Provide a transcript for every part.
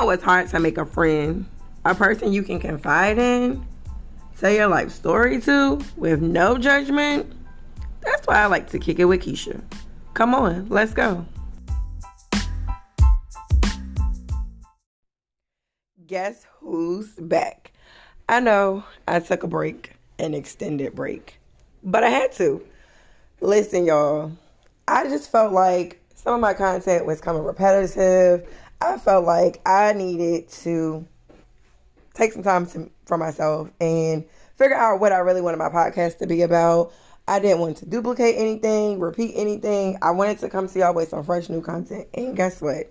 know it's hard to make a friend, a person you can confide in, tell your life story to with no judgment. That's why I like to kick it with Keisha. Come on, let's go. Guess who's back? I know I took a break, an extended break, but I had to. Listen, y'all, I just felt like some of my content was coming repetitive. I felt like I needed to take some time to, for myself and figure out what I really wanted my podcast to be about. I didn't want to duplicate anything, repeat anything. I wanted to come to y'all with some fresh new content. And guess what?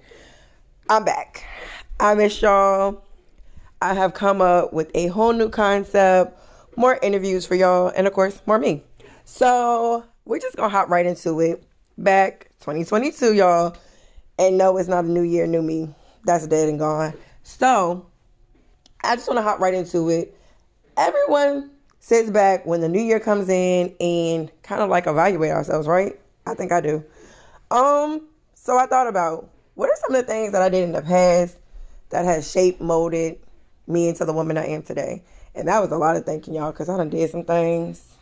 I'm back. I miss y'all. I have come up with a whole new concept, more interviews for y'all, and of course, more me. So we're just gonna hop right into it. Back 2022, y'all. And no, it's not a new year, new me. That's dead and gone. So I just want to hop right into it. Everyone sits back when the new year comes in and kind of like evaluate ourselves, right? I think I do. Um, so I thought about what are some of the things that I did in the past that has shaped, molded me into the woman I am today. And that was a lot of thinking, y'all, because I done did some things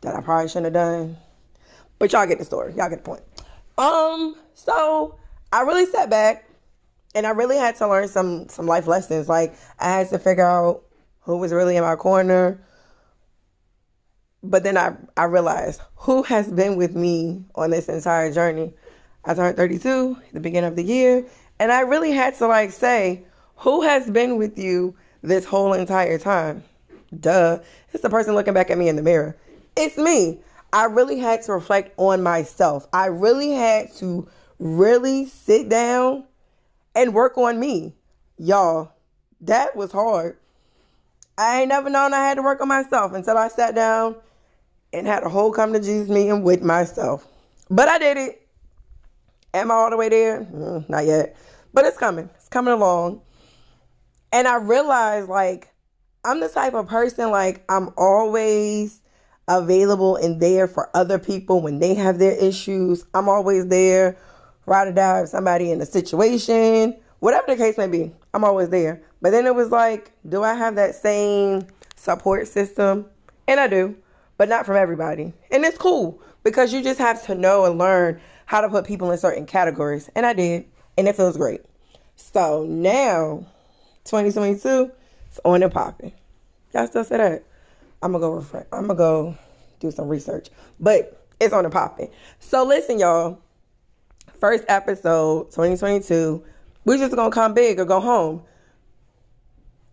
that I probably shouldn't have done. But y'all get the story. Y'all get the point. Um, so I really sat back and I really had to learn some some life lessons. Like I had to figure out who was really in my corner. But then I, I realized who has been with me on this entire journey. I turned 32 at the beginning of the year, and I really had to like say, who has been with you this whole entire time? Duh. It's the person looking back at me in the mirror. It's me. I really had to reflect on myself. I really had to really sit down and work on me. Y'all, that was hard. I ain't never known I had to work on myself until I sat down and had a whole come to Jesus meeting with myself. But I did it. Am I all the way there? Mm, not yet. But it's coming. It's coming along. And I realized like I'm the type of person like I'm always available and there for other people when they have their issues. I'm always there, ride or die if somebody in a situation, whatever the case may be. I'm always there. But then it was like, do I have that same support system? And I do, but not from everybody. And it's cool because you just have to know and learn how to put people in certain categories. And I did, and it feels great. So now, 2022, it's on and popping. Y'all still say that? I'm gonna go refresh. I'm gonna go do some research, but it's on the popping. So listen, y'all. First episode, 2022. we're just gonna come big or go home.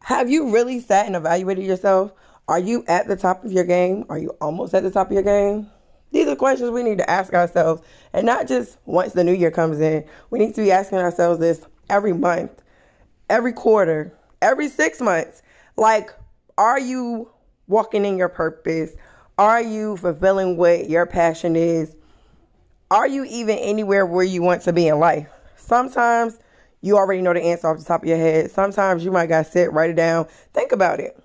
Have you really sat and evaluated yourself? Are you at the top of your game? Are you almost at the top of your game? These are questions we need to ask ourselves, and not just once the new year comes in. We need to be asking ourselves this every month, every quarter, every six months. Like, are you walking in your purpose? Are you fulfilling what your passion is? Are you even anywhere where you want to be in life? Sometimes you already know the answer off the top of your head. Sometimes you might got to sit, write it down, think about it.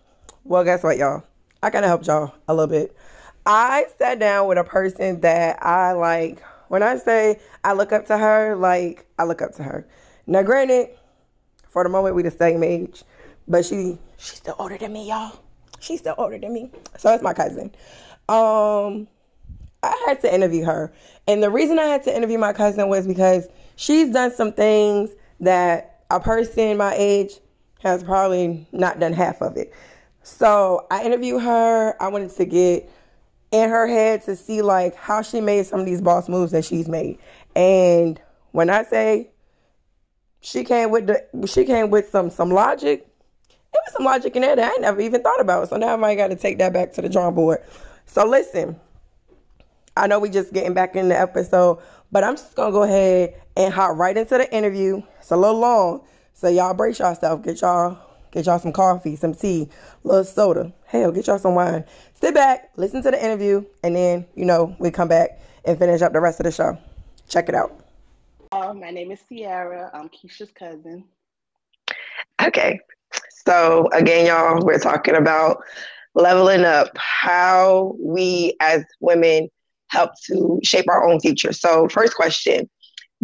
Well, guess what, y'all? I kind of helped y'all a little bit. I sat down with a person that I like. When I say I look up to her, like I look up to her. Now, granted, for the moment we the same age, but she she's still older than me, y'all. She's still older than me. So that's my cousin. Um, I had to interview her. And the reason I had to interview my cousin was because she's done some things that a person my age has probably not done half of it. So I interviewed her. I wanted to get in her head to see like how she made some of these boss moves that she's made. And when I say she came with the she came with some some logic, It was some logic in there that I never even thought about. So now I might got to take that back to the drawing board. So listen, I know we just getting back in the episode, but I'm just gonna go ahead and hop right into the interview. It's a little long, so y'all brace yourself. Get y'all get y'all some coffee, some tea, a little soda. Hell, get y'all some wine. Sit back, listen to the interview, and then you know we come back and finish up the rest of the show. Check it out. Uh, my name is Sierra. I'm Keisha's cousin. Okay, so, again, y'all, we're talking about leveling up, how we as women help to shape our own future. So, first question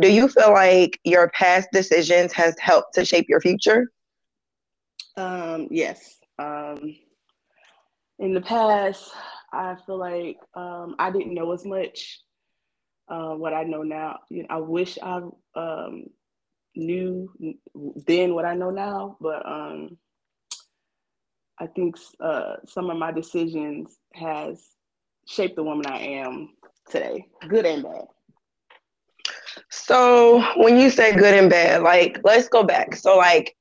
do you feel like your past decisions has helped to shape your future? Um, yes. Um, in the past, I feel like um, I didn't know as much uh, what I know now. You know, I wish I um, knew then what I know now, but um, I think uh, some of my decisions has shaped the woman I am today, good and bad. So when you say good and bad, like let's go back. So like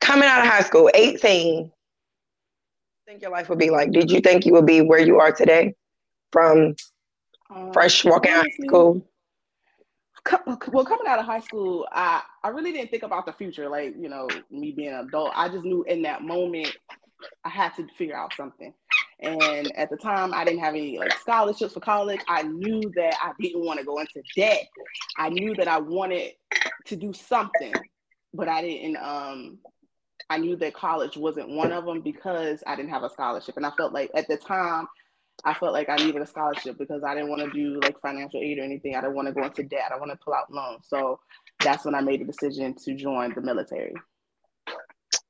coming out of high school, 18, think your life would be like? Did you think you would be where you are today from um, fresh walking out of school? well coming out of high school i i really didn't think about the future like you know me being an adult i just knew in that moment i had to figure out something and at the time i didn't have any like scholarships for college i knew that i didn't want to go into debt i knew that i wanted to do something but i didn't um i knew that college wasn't one of them because i didn't have a scholarship and i felt like at the time I felt like I needed a scholarship because I didn't want to do like financial aid or anything. I didn't want to go into debt. I want to pull out loans. So that's when I made the decision to join the military.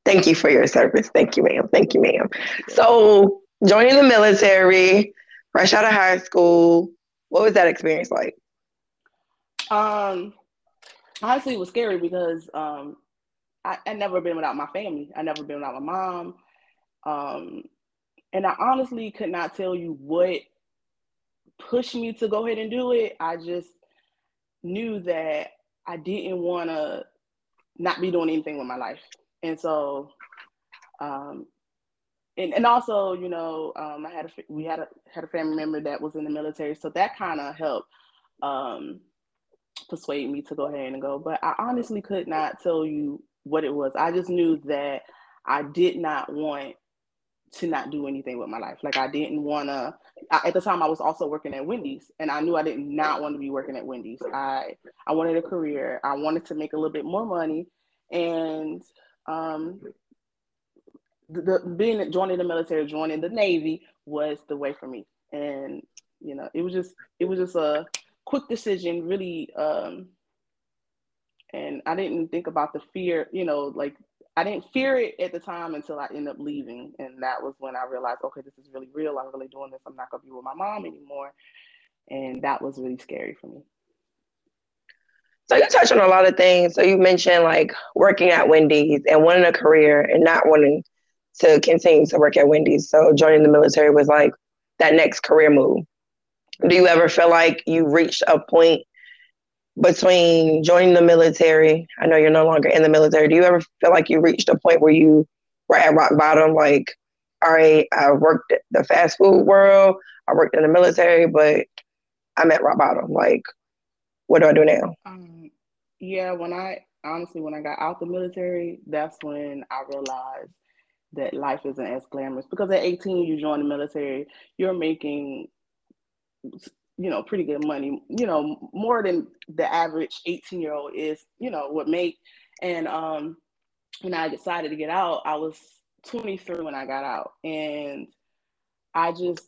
Thank you for your service. Thank you, ma'am. Thank you, ma'am. So joining the military, fresh out of high school, what was that experience like? Um, honestly, it was scary because um, I, I never been without my family. I never been without my mom. Um, and I honestly could not tell you what pushed me to go ahead and do it. I just knew that I didn't want to not be doing anything with my life. And so, um, and, and also, you know, um, I had a, we had a, had a family member that was in the military. So that kind of helped, um, persuade me to go ahead and go. But I honestly could not tell you what it was. I just knew that I did not want to not do anything with my life. Like I didn't want to. At the time, I was also working at Wendy's, and I knew I did not want to be working at Wendy's. I I wanted a career. I wanted to make a little bit more money, and um, the, being joining the military, joining the Navy was the way for me. And you know, it was just it was just a quick decision, really. Um, and I didn't think about the fear, you know, like I didn't fear it at the time until I ended up leaving. And that was when I realized, okay, this is really real. I'm really doing this. I'm not going to be with my mom anymore. And that was really scary for me. So you touched on a lot of things. So you mentioned like working at Wendy's and wanting a career and not wanting to continue to work at Wendy's. So joining the military was like that next career move. Do you ever feel like you reached a point between joining the military, I know you're no longer in the military. Do you ever feel like you reached a point where you were at rock bottom? Like, all right, I worked the fast food world, I worked in the military, but I'm at rock bottom. Like, what do I do now? Um, yeah, when I honestly, when I got out the military, that's when I realized that life isn't as glamorous because at 18 you join the military you're making you know, pretty good money, you know, more than the average 18 year old is, you know, would make. And um, when I decided to get out, I was 23 when I got out. And I just,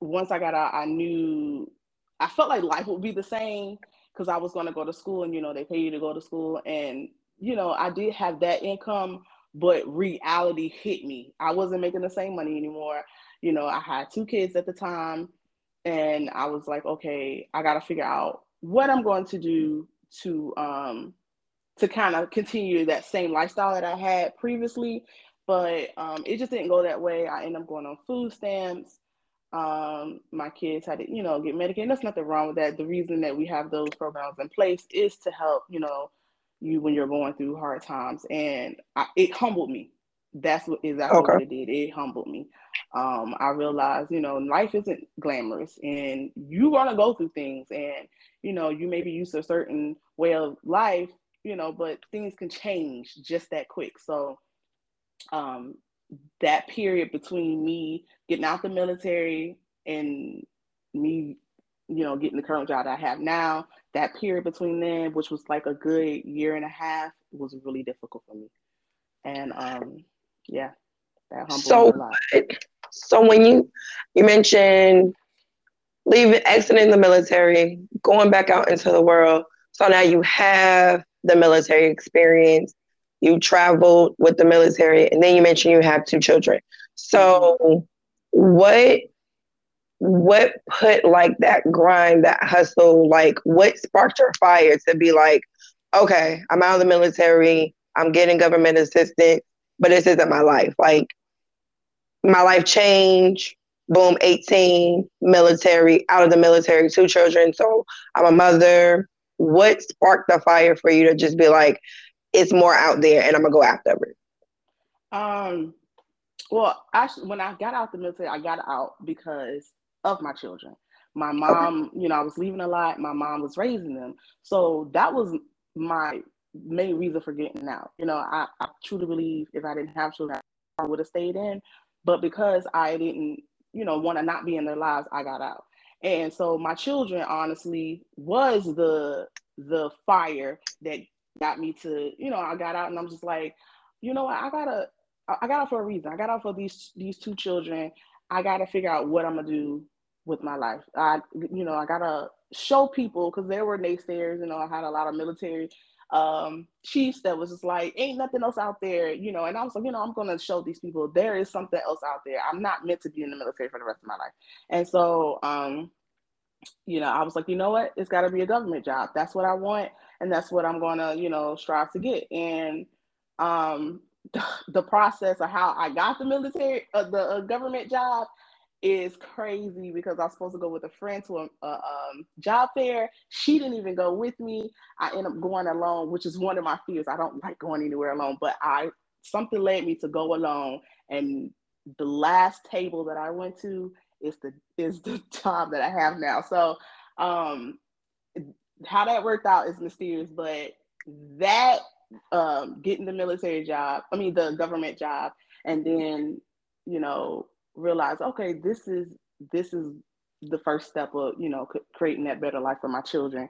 once I got out, I knew, I felt like life would be the same because I was going to go to school and, you know, they pay you to go to school. And, you know, I did have that income, but reality hit me. I wasn't making the same money anymore. You know, I had two kids at the time and I was like, okay, I got to figure out what I'm going to do to um to kind of continue that same lifestyle that I had previously, but um, it just didn't go that way. I ended up going on food stamps. Um, my kids had to, you know, get medicated. There's nothing wrong with that. The reason that we have those programs in place is to help, you know, you when you're going through hard times, and I, it humbled me. That's what exactly okay. what it did. It humbled me um, I realized, you know, life isn't glamorous and you want to go through things and, you know, you may be used to a certain way of life, you know, but things can change just that quick. So um, that period between me getting out the military and me, you know, getting the current job I have now, that period between them, which was like a good year and a half, was really difficult for me. And um, yeah, that humbled so, me a lot. So when you you mentioned leaving, exiting the military, going back out into the world. So now you have the military experience. You traveled with the military, and then you mentioned you have two children. So, what what put like that grind, that hustle, like what sparked your fire to be like, okay, I'm out of the military, I'm getting government assistance, but this isn't my life. Like my life changed. Boom, 18, military, out of the military, two children. So I'm a mother. What sparked the fire for you to just be like, it's more out there and I'm gonna go after it? Um, well, actually, when I got out the military, I got out because of my children. My mom, okay. you know, I was leaving a lot. My mom was raising them, so that was my main reason for getting out. You know, I, I truly believe if I didn't have children, I would have stayed in. But because I didn't, you know, want to not be in their lives, I got out. And so my children, honestly, was the the fire that got me to, you know, I got out and I'm just like, you know what, I gotta, I got out for a reason. I got out for these these two children. I gotta figure out what I'm gonna do with my life. I, you know, I gotta show people because there were naysayers. You know, I had a lot of military um, chiefs that was just like, ain't nothing else out there, you know. And I was like, you know, I'm gonna show these people there is something else out there. I'm not meant to be in the military for the rest of my life. And so, um, you know, I was like, you know what? It's got to be a government job. That's what I want, and that's what I'm gonna, you know, strive to get. And um, the process of how I got the military, uh, the uh, government job, is crazy because I was supposed to go with a friend to a, a um, job fair. She didn't even go with me. I end up going alone, which is one of my fears. I don't like going anywhere alone, but I something led me to go alone. And the last table that I went to is the is the job that I have now. So um, how that worked out is mysterious, but that um, getting the military job, I mean the government job, and then you know realize, okay, this is this is the first step of you know creating that better life for my children,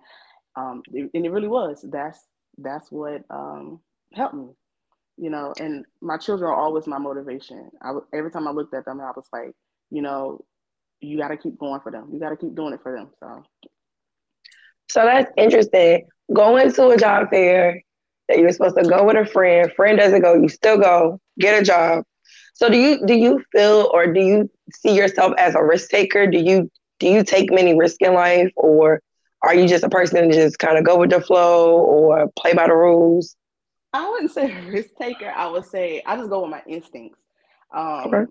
um, and it really was. That's that's what um, helped me, you know. And my children are always my motivation. I every time I looked at them, I was like, you know, you got to keep going for them. You got to keep doing it for them. So. So that's interesting. Going to a job fair that you're supposed to go with a friend, friend doesn't go, you still go, get a job, so do you do you feel or do you see yourself as a risk taker? Do you do you take many risks in life or are you just a person to just kind of go with the flow or play by the rules? I wouldn't say risk taker. I would say I just go with my instincts. Um, okay.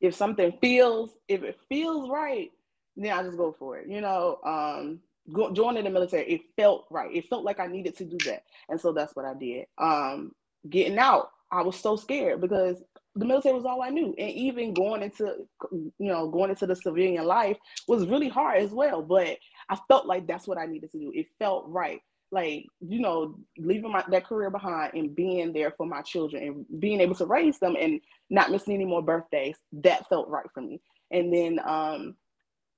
If something feels, if it feels right, then I just go for it. You know, um, go, joining the military, it felt right. It felt like I needed to do that, and so that's what I did. Um, getting out, I was so scared because the military was all I knew. And even going into, you know, going into the civilian life was really hard as well. But I felt like that's what I needed to do. It felt right. Like, you know, leaving my, that career behind and being there for my children and being able to raise them and not missing any more birthdays, that felt right for me. And then, um,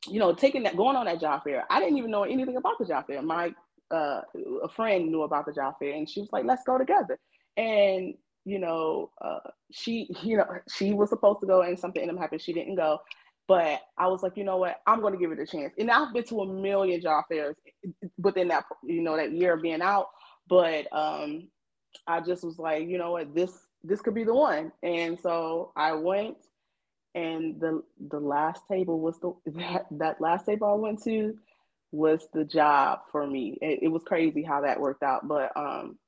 you know, taking that, going on that job fair, I didn't even know anything about the job fair. My, uh, a friend knew about the job fair and she was like, let's go together. And you know, uh, she, you know, she was supposed to go and something ended up happening. She didn't go. But I was like, you know what? I'm going to give it a chance. And I've been to a million job fairs within that, you know, that year of being out. But um, I just was like, you know what? This this could be the one. And so I went, and the the last table was the that, that last table I went to was the job for me. It, it was crazy how that worked out. But um,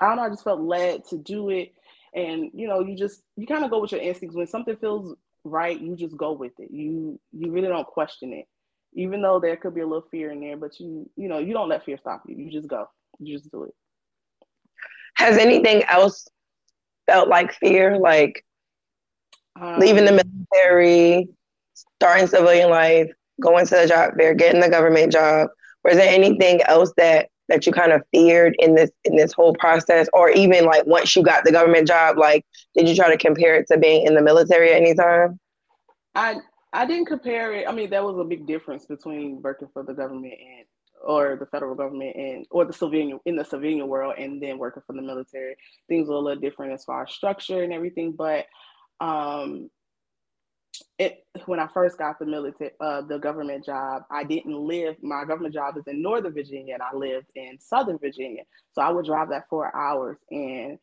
I don't know, I just felt led to do it. And you know, you just you kind of go with your instincts. When something feels right, you just go with it. You you really don't question it. Even though there could be a little fear in there, but you you know, you don't let fear stop you. You just go. You just do it. Has anything else felt like fear? Like um, leaving the military, starting civilian life, going to the job fair, getting the government job. Was there anything else that that you kind of feared in this in this whole process? Or even like once you got the government job like did you try to compare it to being in the military at any time? I i didn't compare it. I mean there was a big difference between working for the government and or the federal government and or the civilian in the civilian world and then working for the military. Things were a little different as far as structure and everything but um it when I first got the military, uh, the government job, I didn't live. My government job is in Northern Virginia, and I lived in Southern Virginia. So I would drive that four hours, and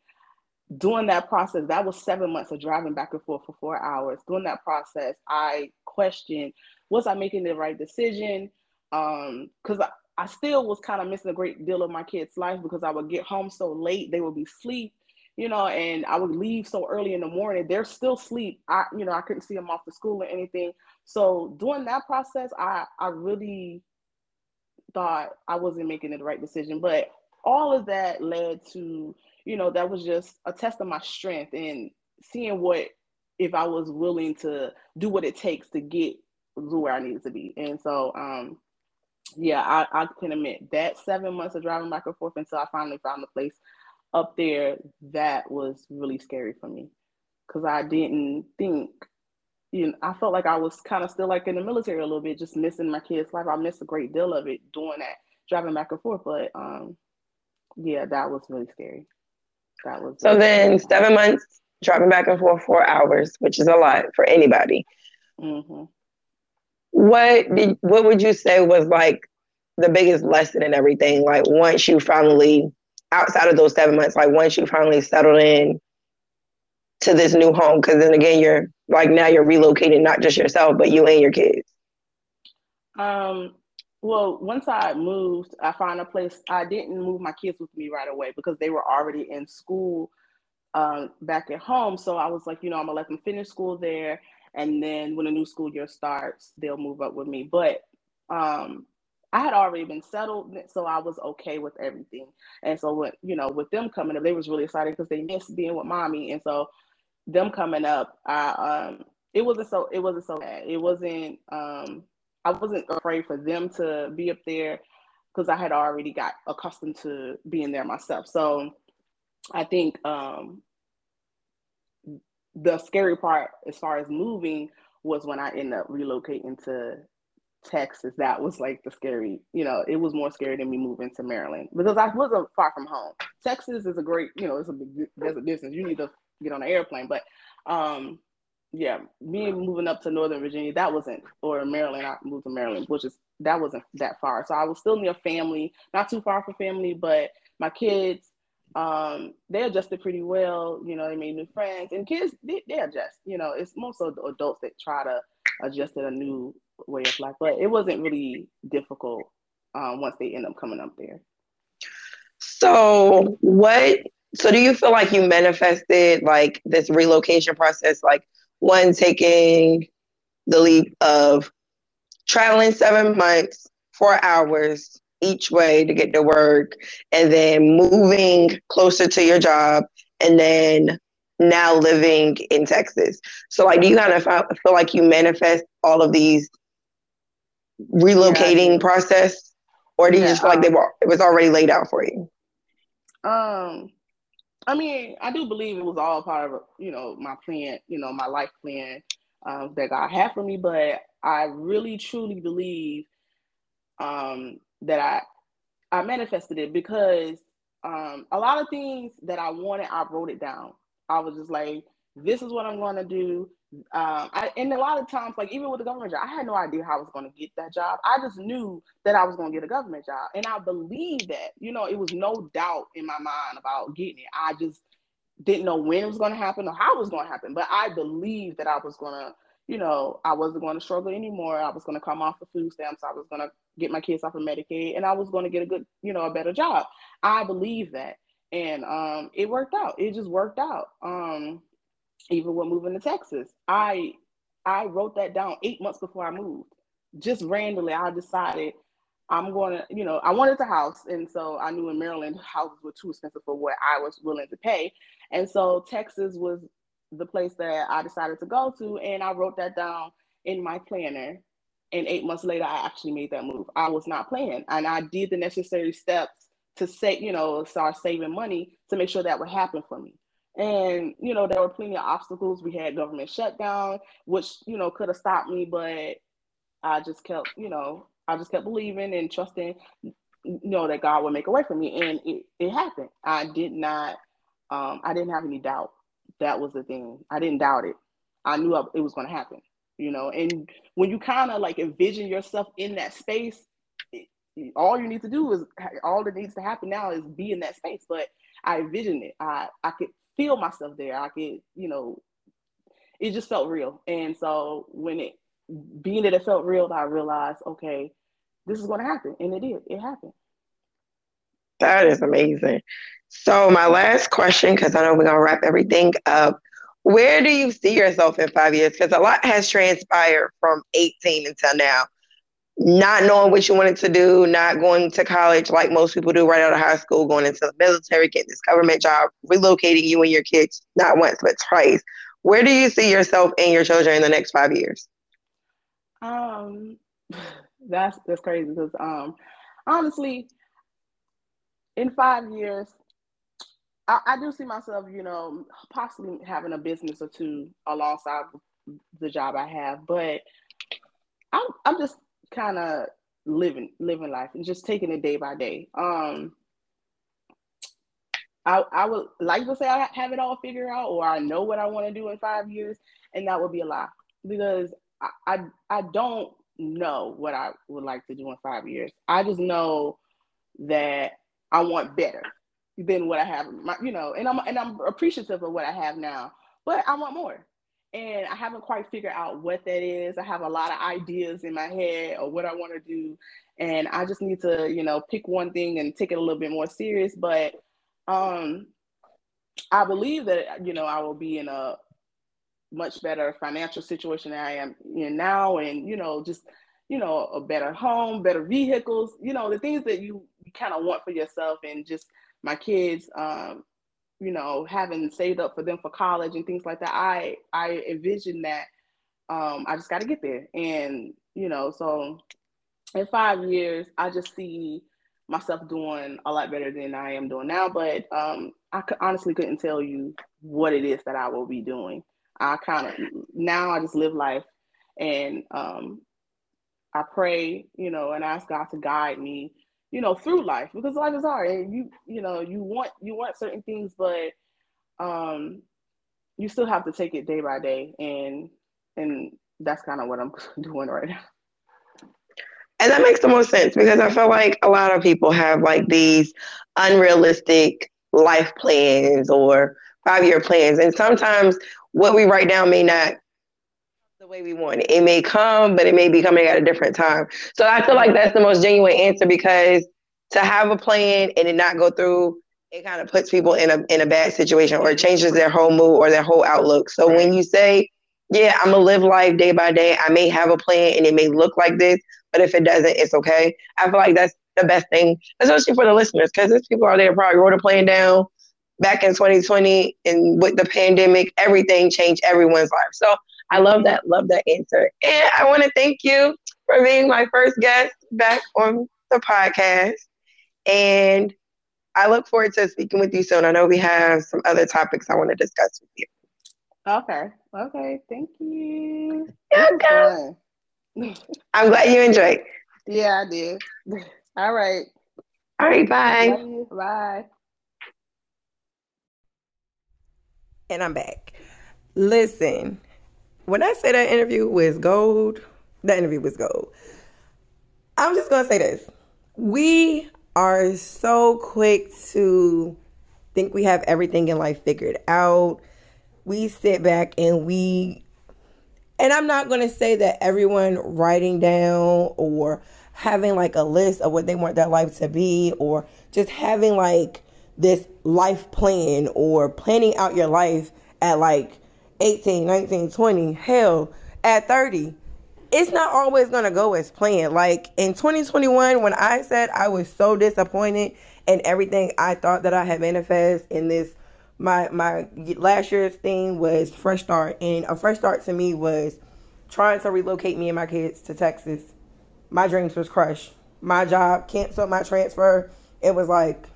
during that process, that was seven months of driving back and forth for four hours. During that process, I questioned, was I making the right decision? Because um, I, I still was kind of missing a great deal of my kids' life because I would get home so late, they would be asleep you know, and I would leave so early in the morning. They're still asleep. I, you know, I couldn't see them off to school or anything. So during that process, I, I really thought I wasn't making the right decision. But all of that led to, you know, that was just a test of my strength and seeing what if I was willing to do what it takes to get to where I needed to be. And so, um, yeah, I, I can admit that seven months of driving back and forth until I finally found the place up there, that was really scary for me because I didn't think, you know, I felt like I was kind of still like in the military a little bit, just missing my kids' life. I missed a great deal of it doing that, driving back and forth. But um, yeah, that was really scary. That was so. Then seven months driving back and forth four hours, which is a lot for anybody. Mm-hmm. What did, what would you say was like the biggest lesson in everything? Like once you finally outside of those seven months, like once you finally settled in to this new home, because then again, you're like now you're relocating not just yourself, but you and your kids. Um. Well, once I moved, I found a place. I didn't move my kids with me right away because they were already in school um, back at home. So I was like, you know, I'm gonna let them finish school there, and then when the new school year starts, they'll move up with me. But um, I had already been settled, so I was okay with everything. And so, with you know, with them coming up, they was really excited because they missed being with mommy. And so, them coming up, I um, it wasn't so it wasn't so bad. It wasn't um, I wasn't afraid for them to be up there because I had already got accustomed to being there myself. So, I think um, the scary part as far as moving was when I ended up relocating to Texas, that was like the scary, you know, it was more scary than me moving to Maryland because I wasn't far from home. Texas is a great, you know, it's a big, there's a distance. You need to get on an airplane, but um, yeah, me moving up to Northern Virginia, that wasn't, or Maryland, I moved to Maryland, which is, that wasn't that far. So I was still near family, not too far from family, but my kids, um, they adjusted pretty well. You know, they made new friends and kids, they, they adjust, you know, it's most of the adults that try to adjust to a new way of life, but it wasn't really difficult um, once they end up coming up there. So, what? So, do you feel like you manifested like this relocation process, like one taking the leap of traveling seven months, four hours each way to get to work, and then moving closer to your job, and then now living in Texas. So, like, do you kind of feel like you manifest all of these relocating yeah. process, or do you yeah, just feel like they were it was already laid out for you? Um, I mean, I do believe it was all part of you know my plan, you know, my life plan um, that God had for me. But I really truly believe um, that I I manifested it because um, a lot of things that I wanted, I wrote it down. I was just like, this is what I'm going to do. Um, I, and a lot of times, like even with the government job, I had no idea how I was going to get that job. I just knew that I was going to get a government job, and I believed that. You know, it was no doubt in my mind about getting it. I just didn't know when it was going to happen or how it was going to happen, but I believed that I was going to. You know, I wasn't going to struggle anymore. I was going to come off the food stamps. I was going to get my kids off of Medicaid, and I was going to get a good, you know, a better job. I believe that, and um, it worked out. It just worked out. Um, even with moving to Texas. I I wrote that down eight months before I moved. Just randomly, I decided I'm going to, you know, I wanted a house. And so I knew in Maryland, houses were too expensive for what I was willing to pay. And so Texas was the place that I decided to go to. And I wrote that down in my planner. And eight months later, I actually made that move. I was not planning. And I did the necessary steps to say, you know, start saving money to make sure that would happen for me. And, you know, there were plenty of obstacles. We had government shutdown, which, you know, could have stopped me, but I just kept, you know, I just kept believing and trusting, you know, that God would make a way for me. And it, it happened. I did not, um, I didn't have any doubt. That was the thing. I didn't doubt it. I knew it was going to happen. you know. And when you kind of like envision yourself in that space, it, all you need to do is all that needs to happen now is be in that space. But I envisioned it. I I could feel myself there. I could, you know, it just felt real. And so when it being that it felt real, I realized, okay, this is going to happen, and it did. It happened. That is amazing. So my last question, because I know we're gonna wrap everything up. Where do you see yourself in five years? Because a lot has transpired from 18 until now. Not knowing what you wanted to do, not going to college like most people do right out of high school, going into the military, getting this government job, relocating you and your kids not once but twice. Where do you see yourself and your children in the next five years? Um, that's that's crazy because um, honestly, in five years, I, I, do see myself, you know, possibly having a business or two alongside the job I have, but I'm I'm just kind of living living life and just taking it day by day. Um, I I would like to say I have it all figured out or I know what I want to do in five years, and that would be a lie because I, I I don't know what I would like to do in five years. I just know that I want better than what I have, you know, and I'm and I'm appreciative of what I have now, but I want more. And I haven't quite figured out what that is. I have a lot of ideas in my head of what I want to do, and I just need to, you know, pick one thing and take it a little bit more serious. But um, I believe that you know I will be in a much better financial situation than I am in now, and you know, just you know, a better home, better vehicles, you know, the things that you, you kind of want for yourself and just my kids, um, you know, having saved up for them for college and things like that. I I envision that um, I just got to get there, and you know, so in five years, I just see myself doing a lot better than I am doing now. But um, I honestly couldn't tell you what it is that I will be doing. I kind of now I just live life, and um, I pray, you know, and ask God to guide me, you know, through life because life is hard and you, you know, you want you want certain things, but um you still have to take it day by day and and that's kind of what I'm doing right now. And that makes the most sense because I feel like a lot of people have like these unrealistic life plans or five year plans. And sometimes what we write down may not the way we want it. It may come, but it may be coming at a different time. So I feel like that's the most genuine answer because to have a plan and it not go through, it kind of puts people in a in a bad situation or it changes their whole mood or their whole outlook. So when you say, Yeah, I'm gonna live life day by day, I may have a plan and it may look like this, but if it doesn't, it's okay. I feel like that's the best thing, especially for the listeners, because there's people out there probably wrote a plan down back in 2020 and with the pandemic, everything changed everyone's life. So I love that, love that answer. And I want to thank you for being my first guest back on the podcast. And I look forward to speaking with you soon. I know we have some other topics I want to discuss with you. Okay. Okay. Thank you. Okay. I'm glad you enjoyed. Yeah, I did. All right. All right. Bye. Bye. And I'm back. Listen, when I say that interview was gold, that interview was gold. I'm just going to say this. We are so quick to think we have everything in life figured out. We sit back and we, and I'm not going to say that everyone writing down or having like a list of what they want their life to be or just having like this life plan or planning out your life at like 18, 19, 20, hell, at 30, it's not always going to go as planned. Like in 2021, when I said I was so disappointed in everything I thought that I had manifested in this, my, my last year's thing was fresh start. And a fresh start to me was trying to relocate me and my kids to Texas. My dreams was crushed. My job canceled my transfer. It was like,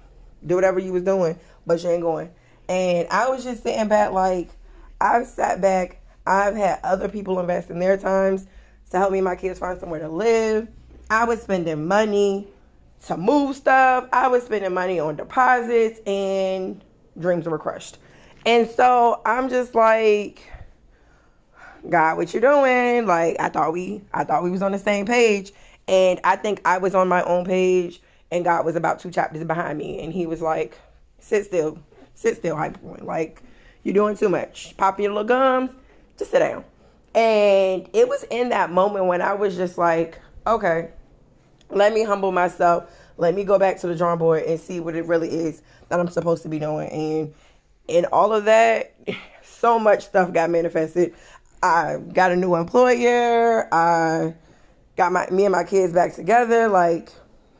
do whatever you was doing, but you ain't going. And I was just sitting back like, I've sat back, I've had other people invest in their times to help me and my kids find somewhere to live. I was spending money to move stuff. I was spending money on deposits and dreams were crushed. And so I'm just like, God, what you doing? Like I thought we I thought we was on the same page. And I think I was on my own page and God was about two chapters behind me and he was like, Sit still. Sit still, hyper point. Like, you're doing too much. Pop your little gums, just sit down. And it was in that moment when I was just like, okay, let me humble myself. Let me go back to the drawing board and see what it really is that I'm supposed to be doing. And in all of that, so much stuff got manifested. I got a new employer. I got my me and my kids back together. Like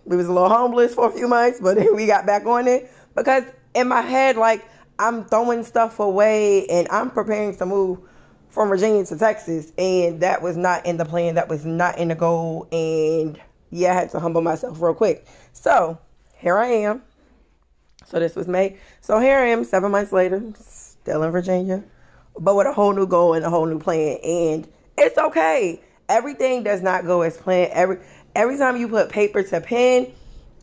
we was a little homeless for a few months, but then we got back on it because in my head, like I'm throwing stuff away and I'm preparing to move from Virginia to Texas, and that was not in the plan. That was not in the goal, and yeah, I had to humble myself real quick. So here I am. So this was May. So here I am, seven months later, still in Virginia, but with a whole new goal and a whole new plan, and it's okay. Everything does not go as planned. Every every time you put paper to pen,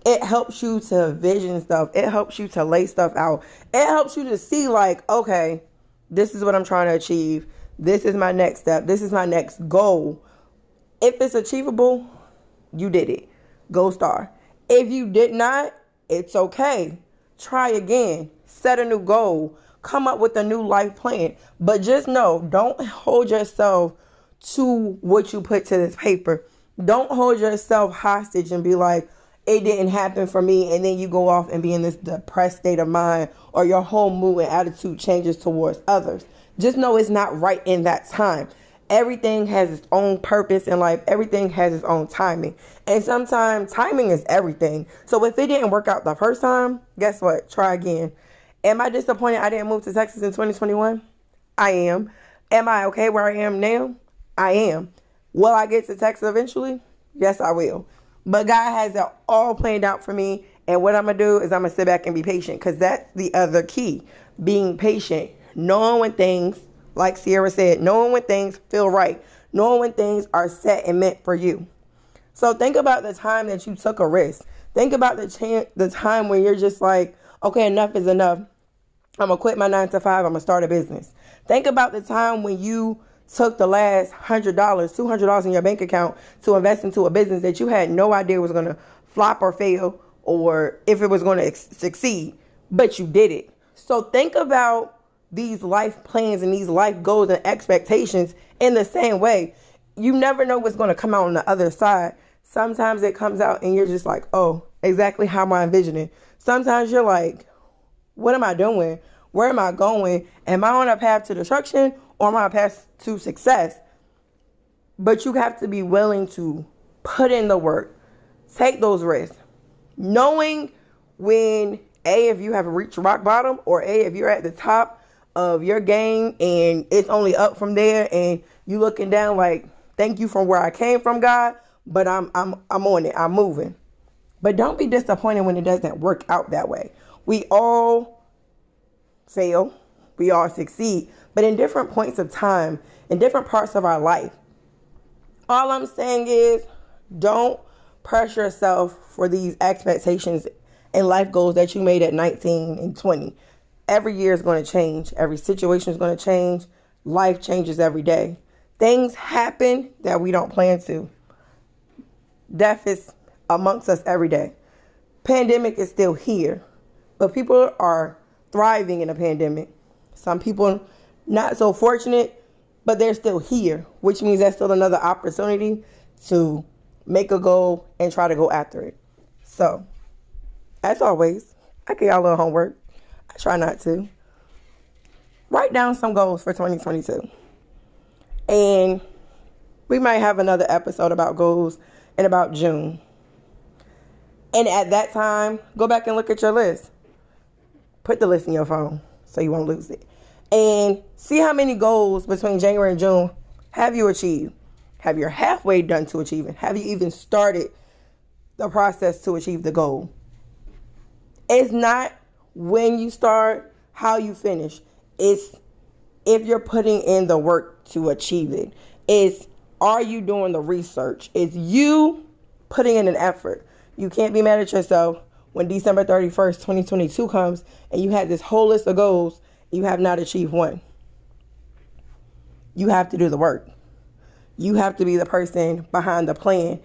it helps you to vision stuff. It helps you to lay stuff out. It helps you to see like, okay, this is what I'm trying to achieve this is my next step. This is my next goal. If it's achievable, you did it. Go star. If you did not, it's okay. Try again. Set a new goal. Come up with a new life plan. But just know, don't hold yourself to what you put to this paper. Don't hold yourself hostage and be like, it didn't happen for me. And then you go off and be in this depressed state of mind or your whole mood and attitude changes towards others. Just know it's not right in that time. Everything has its own purpose in life. Everything has its own timing. And sometimes timing is everything. So if it didn't work out the first time, guess what? Try again. Am I disappointed I didn't move to Texas in 2021? I am. Am I okay where I am now? I am. Will I get to Texas eventually? Yes, I will. But God has it all planned out for me. And what I'm going to do is I'm going to sit back and be patient because that's the other key being patient knowing when things, like Sierra said, knowing when things feel right, knowing when things are set and meant for you. So think about the time that you took a risk. Think about the chance, the time when you're just like, okay, enough is enough. I'm gonna quit my nine to five. I'm gonna start a business. Think about the time when you took the last hundred dollars, two hundred dollars in your bank account to invest into a business that you had no idea was gonna flop or fail, or if it was gonna ex- succeed, but you did it. So think about these life plans and these life goals and expectations in the same way. You never know what's going to come out on the other side. Sometimes it comes out and you're just like, oh, exactly how am I envisioning? Sometimes you're like, what am I doing? Where am I going? Am I on a path to destruction on a path to success? But you have to be willing to put in the work, take those risks, knowing when A, if you have reached rock bottom, or A, if you're at the top of your game and it's only up from there and you looking down like thank you from where I came from God but I'm I'm I'm on it I'm moving but don't be disappointed when it doesn't work out that way we all fail we all succeed but in different points of time in different parts of our life all I'm saying is don't pressure yourself for these expectations and life goals that you made at 19 and 20 every year is going to change. Every situation is going to change. Life changes every day. Things happen that we don't plan to. Death is amongst us every day. Pandemic is still here, but people are thriving in a pandemic. Some people not so fortunate, but they're still here, which means that's still another opportunity to make a goal and try to go after it. So, as always, I give y'all a little homework. I try not to. Write down some goals for 2022. And we might have another episode about goals in about June. And at that time, go back and look at your list. Put the list in your phone so you won't lose it. And see how many goals between January and June have you achieved? Have you halfway done to achieving? Have you even started the process to achieve the goal? It's not when you start, how you finish. It's if you're putting in the work to achieve it. It's are you doing the research? It's you putting in an effort. You can't be mad at yourself when December 31st, 2022 comes and you had this whole list of goals you have not achieved one. you have to do the work. You have to be the person behind the plan.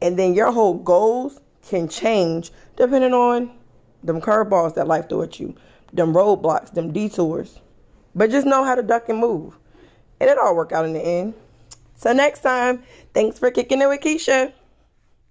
And then your whole goals can change depending on them curveballs that life throw at you, them roadblocks, them detours. But just know how to duck and move. And it all work out in the end. So next time, thanks for kicking it with Keisha.